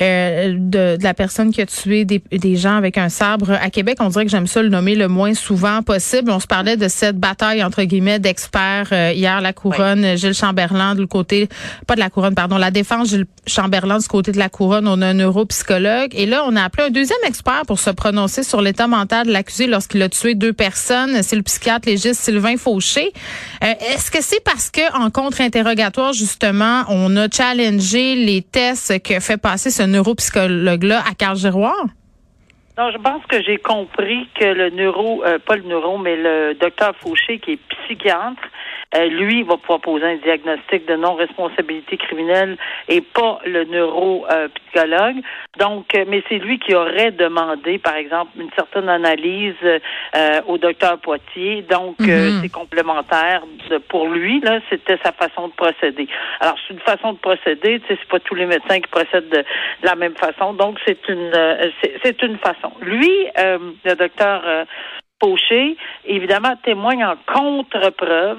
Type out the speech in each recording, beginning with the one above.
euh, de, de la personne qui a tué des, des gens avec un sabre à Québec. On dirait que j'aime ça le nommer le moins souvent possible. On se parlait de cette bataille entre guillemets d'experts euh, hier, la couronne, Gilles Chamberlain le côté, pas de la couronne, pardon, la défense Gilles Chamberlain du côté de la couronne. On a un neuropsychologue et là on a appelé un deuxième expert pour se prononcer sur l'état mental de l'accusé lorsqu'il a tué deux personnes. C'est le psychiatre légiste Sylvain Fauché. Euh, Est-ce que c'est parce que en contre-interrogatoire, justement, on a challengé les tests que fait passer ce neuropsychologue-là à Carl Giroir? Non, je pense que j'ai compris que le neuro, euh, pas le neuro, mais le docteur Fauché, qui est psychiatre, euh, lui va pouvoir poser un diagnostic de non-responsabilité criminelle et pas le neuropsychologue. Donc, euh, mais c'est lui qui aurait demandé, par exemple, une certaine analyse euh, au docteur Poitier. Donc, euh, Mhm. c'est complémentaire pour lui. Là, c'était sa façon de procéder. Alors, c'est une façon de procéder. Tu sais, c'est pas tous les médecins qui procèdent de, de la même façon. Donc, c'est une, euh, c'est- une façon. Lui, euh, le docteur évidemment, témoigne en contre-preuve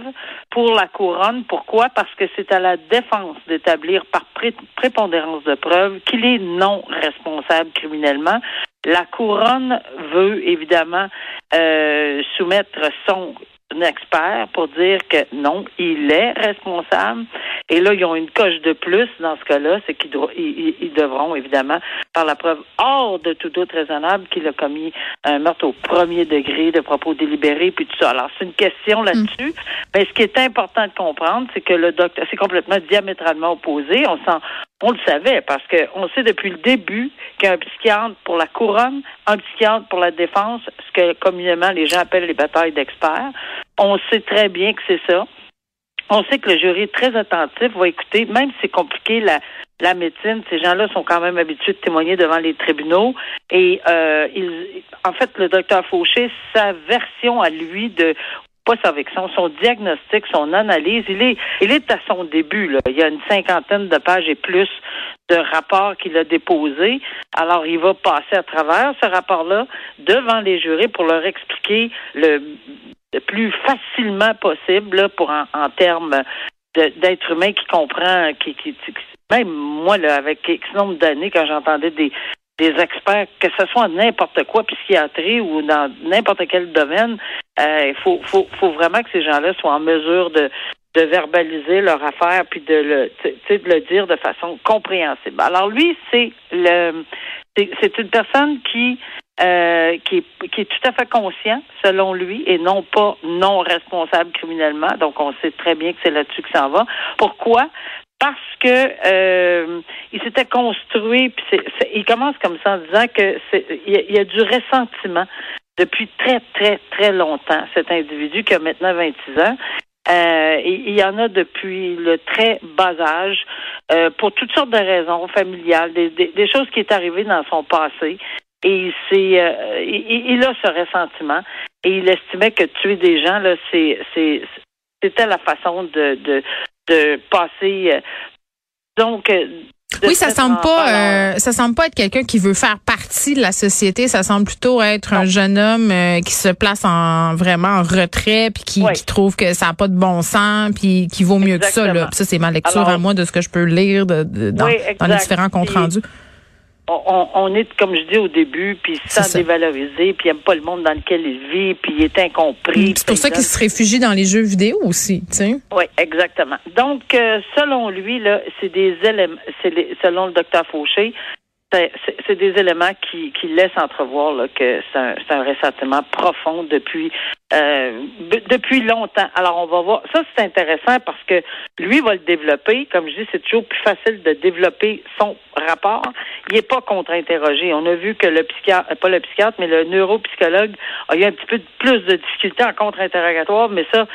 pour la couronne. Pourquoi? Parce que c'est à la défense d'établir par pré- prépondérance de preuve qu'il est non responsable criminellement. La couronne veut évidemment euh, soumettre son expert pour dire que non, il est responsable. Et là, ils ont une coche de plus dans ce cas-là, c'est qu'ils ils, devront évidemment par la preuve hors de tout doute raisonnable qu'il a commis un meurtre au premier degré de propos délibérés puis tout ça. Alors c'est une question là-dessus. Mais ce qui est important de comprendre, c'est que le docteur, c'est complètement diamétralement opposé. On s'en, on le savait parce que on sait depuis le début qu'un psychiatre pour la couronne, un psychiatre pour la défense, ce que communément les gens appellent les batailles d'experts. On sait très bien que c'est ça. On sait que le jury est très attentif, va écouter, même si c'est compliqué la, la médecine, ces gens-là sont quand même habitués de témoigner devant les tribunaux. Et euh, ils, en fait, le docteur Fauché, sa version à lui de son diagnostic, son analyse, il est, il est à son début. Là. Il y a une cinquantaine de pages et plus de rapports qu'il a déposés. Alors, il va passer à travers ce rapport-là devant les jurés pour leur expliquer le, le plus facilement possible là, pour en, termes d'être humain qui comprend, qui, qui, qui- même moi, là, avec X nombre d'années, quand j'entendais des, des experts, que ce soit n'importe quoi, psychiatrie ou dans n'importe quel domaine, euh, il faut, vraiment que ces gens-là soient en mesure de, verbaliser leur affaire puis de le, dire de façon compréhensible. Alors lui, c'est le, c'est une personne qui euh, qui, est, tout à fait conscient, selon lui, et non pas non responsable criminellement. Donc, on sait très bien que c'est là-dessus que ça va. Pourquoi? Parce que euh, il s'était construit, puis c'est- c'est- il commence comme ça en disant que c'est il y, y a du ressentiment depuis très, très, très longtemps, cet individu qui a maintenant 26 ans. Euh, il y en a depuis le très bas âge, euh, pour toutes sortes de raisons familiales, des, des, choses qui est arrivées dans son passé. Et il, s'est, euh, il, il a ce ressentiment et il estimait que tuer des gens, là, c'est, c'est, c'était la façon de, de, de passer. euh, donc, euh, Oui, ça semble pas, euh, ça semble pas être quelqu'un qui veut faire partie de la société. Ça semble plutôt être un jeune homme euh, qui se place en vraiment en retrait, puis qui, Oui. qui trouve que ça n'a pas de bon sens, puis qui vaut mieux que ça. Là. Puis ça, c'est ma lecture Alors- à moi de ce que je peux lire de, de- dans, Oui, dans les différents comptes rendus. On- on est, comme je dis au début, puis sans ça. dévaloriser, puis il n'aime pas le monde dans lequel il vit, puis il est incompris. C'est pour ça qu'il se réfugie dans les jeux vidéo aussi, tu sais. Oui, exactement. Donc, euh, selon lui, là, c'est des éléments, selon le docteur Fauché, c'est- c'est des éléments qui, qui laissent entrevoir là, que c'est un, un ressentiment profond depuis euh, depuis longtemps. Alors, on va voir. Ça, c'est intéressant parce que lui va le développer. Comme je dis, c'est toujours plus facile de développer son rapport. Il n'est pas contre-interrogé. On a vu que le psychiatre, pas le psychiatre, mais le neuropsychologue a eu un petit peu plus de difficultés en contre-interrogatoire, mais ça,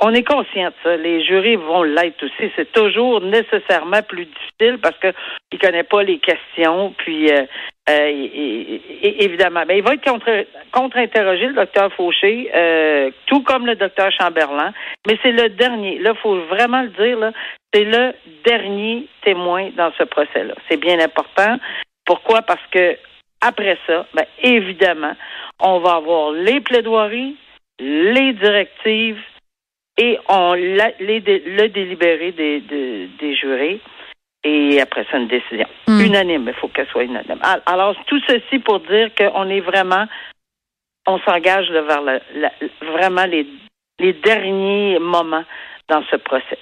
on est conscient de ça. Les jurés vont l'être aussi. C'est toujours nécessairement plus difficile parce que il connaît pas les questions. Puis euh, euh, évidemment, ben, il va être contre, contre-interrogé, le docteur Fauché, euh, tout comme le docteur Chamberlain. Mais c'est le dernier. Là, faut vraiment le dire. C'est le dernier témoin dans ce procès-là. C'est bien important. Pourquoi? Parce que après ça, ben, évidemment, on va avoir les plaidoiries, les directives et on les, le délibéré des, des, jurés. Et après ça, une décision. Hmm. Unanime, il faut qu'elle soit unanime. Alors, tout ceci pour dire qu'on est vraiment, on s'engage vers vraiment les, les derniers moments dans ce procès.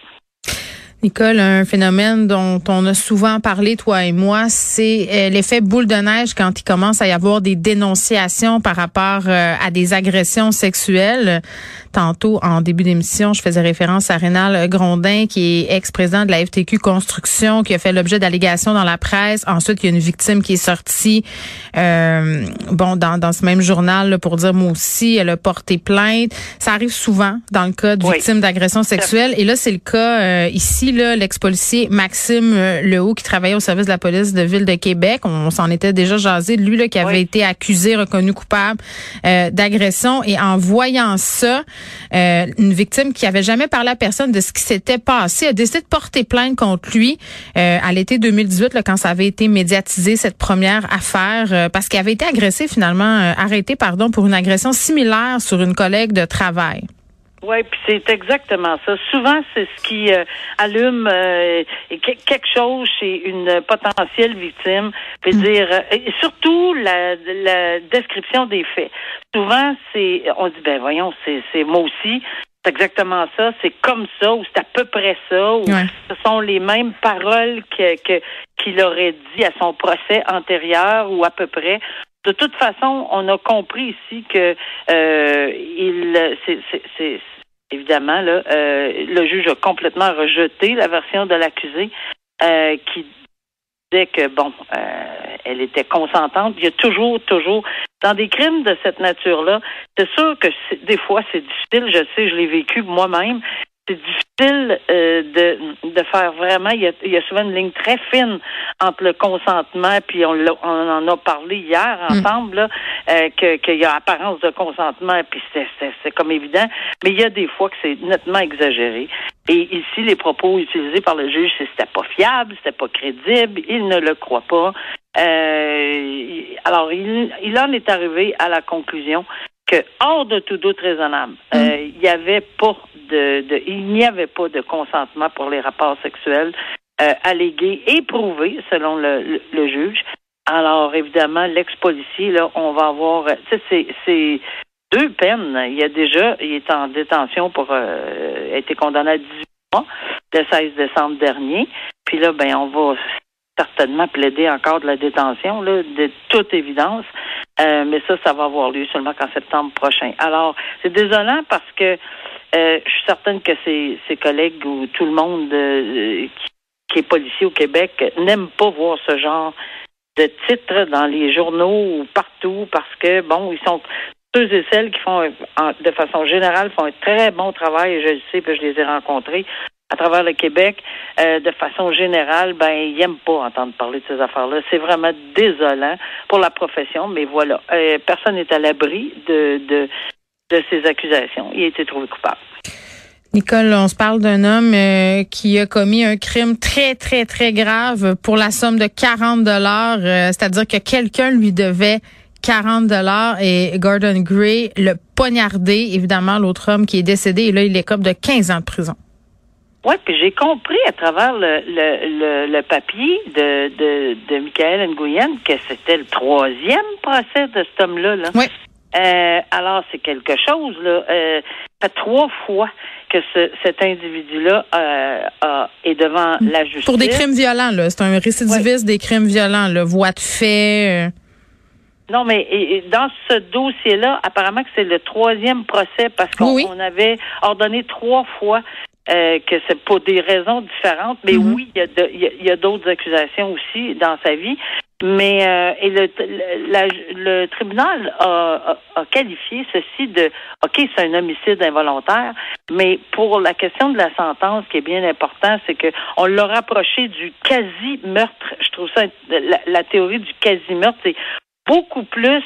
Nicole, un phénomène dont on a souvent parlé, toi et moi, c'est euh, l'effet boule de neige quand il commence à y avoir des dénonciations par rapport euh, à des agressions sexuelles. Tantôt, en début d'émission, je faisais référence à Rénal Grondin, qui est ex-président de la FTQ Construction, qui a fait l'objet d'allégations dans la presse. Ensuite, il y a une victime qui est sortie, euh, bon, dans, dans ce même journal pour dire, moi aussi, elle a porté plainte. Ça arrive souvent dans le cas de victimes d'agressions sexuelles. Et là, c'est le cas ici l'ex-policier Maxime euh, Lehaut, qui travaillait au service de la police de Ville de Québec, on, s'en était déjà jasé de lui, là, qui avait été accusé, reconnu coupable euh, d'agression. Et en voyant ça, euh, une victime qui avait jamais parlé à personne de ce qui s'était passé a décidé de porter plainte contre lui à l'été 2018, là, quand ça avait été médiatisé, cette première affaire, parce qu'il avait été agressé finalement, arrêté, pardon, pour une agression similaire sur une collègue de travail. Oui, puis c'est exactement ça. Souvent, c'est ce qui euh, allume euh, quelque chose chez une potentielle victime. Veut mm. dire, euh, et surtout la, la description des faits. Souvent, c'est, on dit, ben voyons, c'est, c'est moi aussi. C'est exactement ça. C'est comme ça, ou c'est à peu près ça, ou ce sont les mêmes paroles que, que qu'il aurait dit à son procès antérieur, ou à peu près. De toute façon, on a compris ici que euh, il, c'est, évidemment, là, euh, le juge a complètement rejeté la version de l'accusé euh, qui disait que, bon, euh, elle était consentante. Il y a toujours, toujours, dans des crimes de cette nature-là, c'est sûr que des fois, c'est difficile. Je sais, je l'ai vécu moi-même c'est difficile euh, de, de faire vraiment. Il y, a, il y, a, souvent une ligne très fine entre le consentement, puis on, on en a parlé hier mm. ensemble, là, euh, qu'il y a apparence de consentement, puis c'est comme évident. Mais il y a des fois que c'est nettement exagéré. Et ici, les propos utilisés par le juge, c'est c'était pas fiable, c'était pas crédible, il ne le croit pas. Euh, alors, il, il en est arrivé à la conclusion que, hors de tout doute raisonnable, mm. euh, il n'y avait pas de, il n'y avait pas de consentement pour les rapports sexuels euh, allégués et prouvés selon le, juge. Alors évidemment, l'ex-policier là, on va avoir, c'est c'est deux peines. Il y a déjà, il est en détention pour euh, a été condamné à 18 mois le 16 décembre dernier. Puis là, ben on va certainement plaider encore de la détention, là, de toute évidence. Euh, mais ça, ça va avoir lieu seulement qu'en septembre prochain. Alors, c'est désolant parce que euh, je suis certaine que ses, collègues ou tout le monde euh, qui, est policier au Québec n'aime pas voir ce genre de titres dans les journaux ou partout parce que, bon, ils sont ceux et celles qui font, de façon générale, font un très bon travail, je le sais, puis je les ai rencontrés à travers le Québec, euh, de façon générale, ben, ils n'aiment pas entendre parler de ces affaires-là. C'est vraiment désolant pour la profession, mais voilà. Euh, personne n'est à l'abri de, de, de ces accusations. Il a été trouvé coupable. Nicole, on se parle d'un homme euh, qui a commis un crime très, très, très grave pour la somme de 40 dollars. C'est-à-dire que quelqu'un lui devait 40 dollars et Gordon Gray le poignardé, évidemment, l'autre homme qui est décédé, et là, il est comme de 15 ans de prison. Oui, puis j'ai compris à travers le, le, le, papier de, de, de Michael Nguyen que c'était le troisième procès de cet homme-là. Là. Oui. Euh, alors, c'est quelque chose, là. Euh, fait trois fois que ce, cet individu-là euh, est devant la justice. Pour des crimes violents, là. C'est un récidiviste des crimes violents, le voie de fait. Euh. Non, mais et, dans ce dossier-là, apparemment que c'est le troisième procès parce qu'on avait ordonné trois fois euh, que c'est pour des raisons différentes, mais mm-hmm. oui, il y a, d'autres accusations aussi dans sa vie. Mais euh, et le, le tribunal a, a, qualifié ceci de OK, c'est un homicide involontaire, mais pour la question de la sentence, ce qui est bien important, c'est que on l'a rapproché du quasi-meurtre. Je trouve ça la, la théorie du quasi-meurtre, c'est beaucoup plus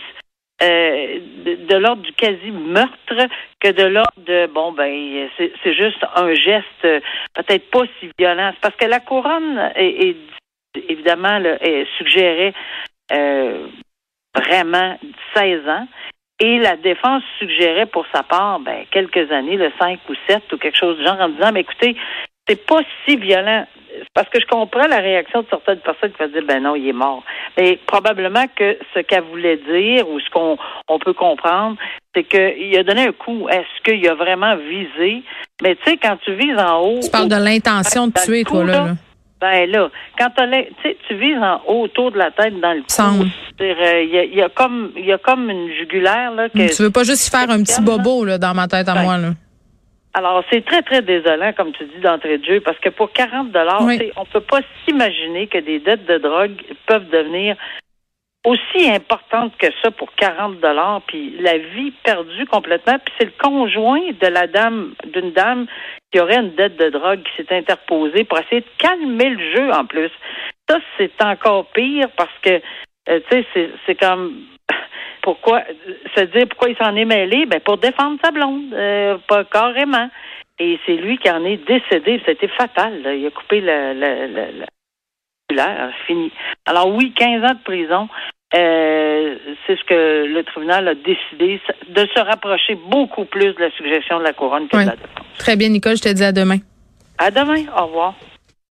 euh, de, l'ordre du quasi-meurtre que de l'ordre de bon ben c'est juste un geste euh, peut-être pas si violent. parce que la couronne est, évidemment là, suggérait euh, vraiment 16 ans. Et la défense suggérait pour sa part ben, quelques années, le 5 ou 7 ou quelque chose du genre, en disant Mais écoutez, c'est pas si violent parce que je comprends la réaction de certaines personnes qui vont dire ben non, il est mort. Mais probablement que ce qu'elle voulait dire ou ce qu'on on peut comprendre, c'est qu'il a donné un coup. Est-ce qu'il a vraiment visé? Mais tu sais, quand tu vises en haut. Tu parles de l'intention de tuer, toi, là. Ben là, quand tu vises en haut autour de la tête dans le cou, euh, il y, a, comme il y a comme une jugulaire là que Tu veux pas juste faire un petit bobo là dans ma tête à ben, moi là. Alors, c'est très, très désolant, comme tu dis, d'entrée de jeu, parce que pour 40 dollars, on peut pas s'imaginer que des dettes de drogue peuvent devenir aussi importantes que ça pour 40 dollars, puis la vie perdue complètement, puis c'est le conjoint de la dame, d'une dame qui aurait une dette de drogue qui s'est interposée pour essayer de calmer le jeu en plus. Ça, c'est encore pire parce que, euh, tu sais, c'est comme pourquoi se dire pourquoi il s'en est mêlé, ben pour défendre sa blonde, euh, pas carrément. Et c'est lui qui en est décédé. C'était fatal. Il a coupé le, le, le, fini. Alors oui, 15 ans de prison. Euh, c'est ce que le tribunal a décidé de se rapprocher beaucoup plus de la suggestion de la couronne que de la défense. Très bien, Nicole, je te dis à demain. À demain. Au revoir.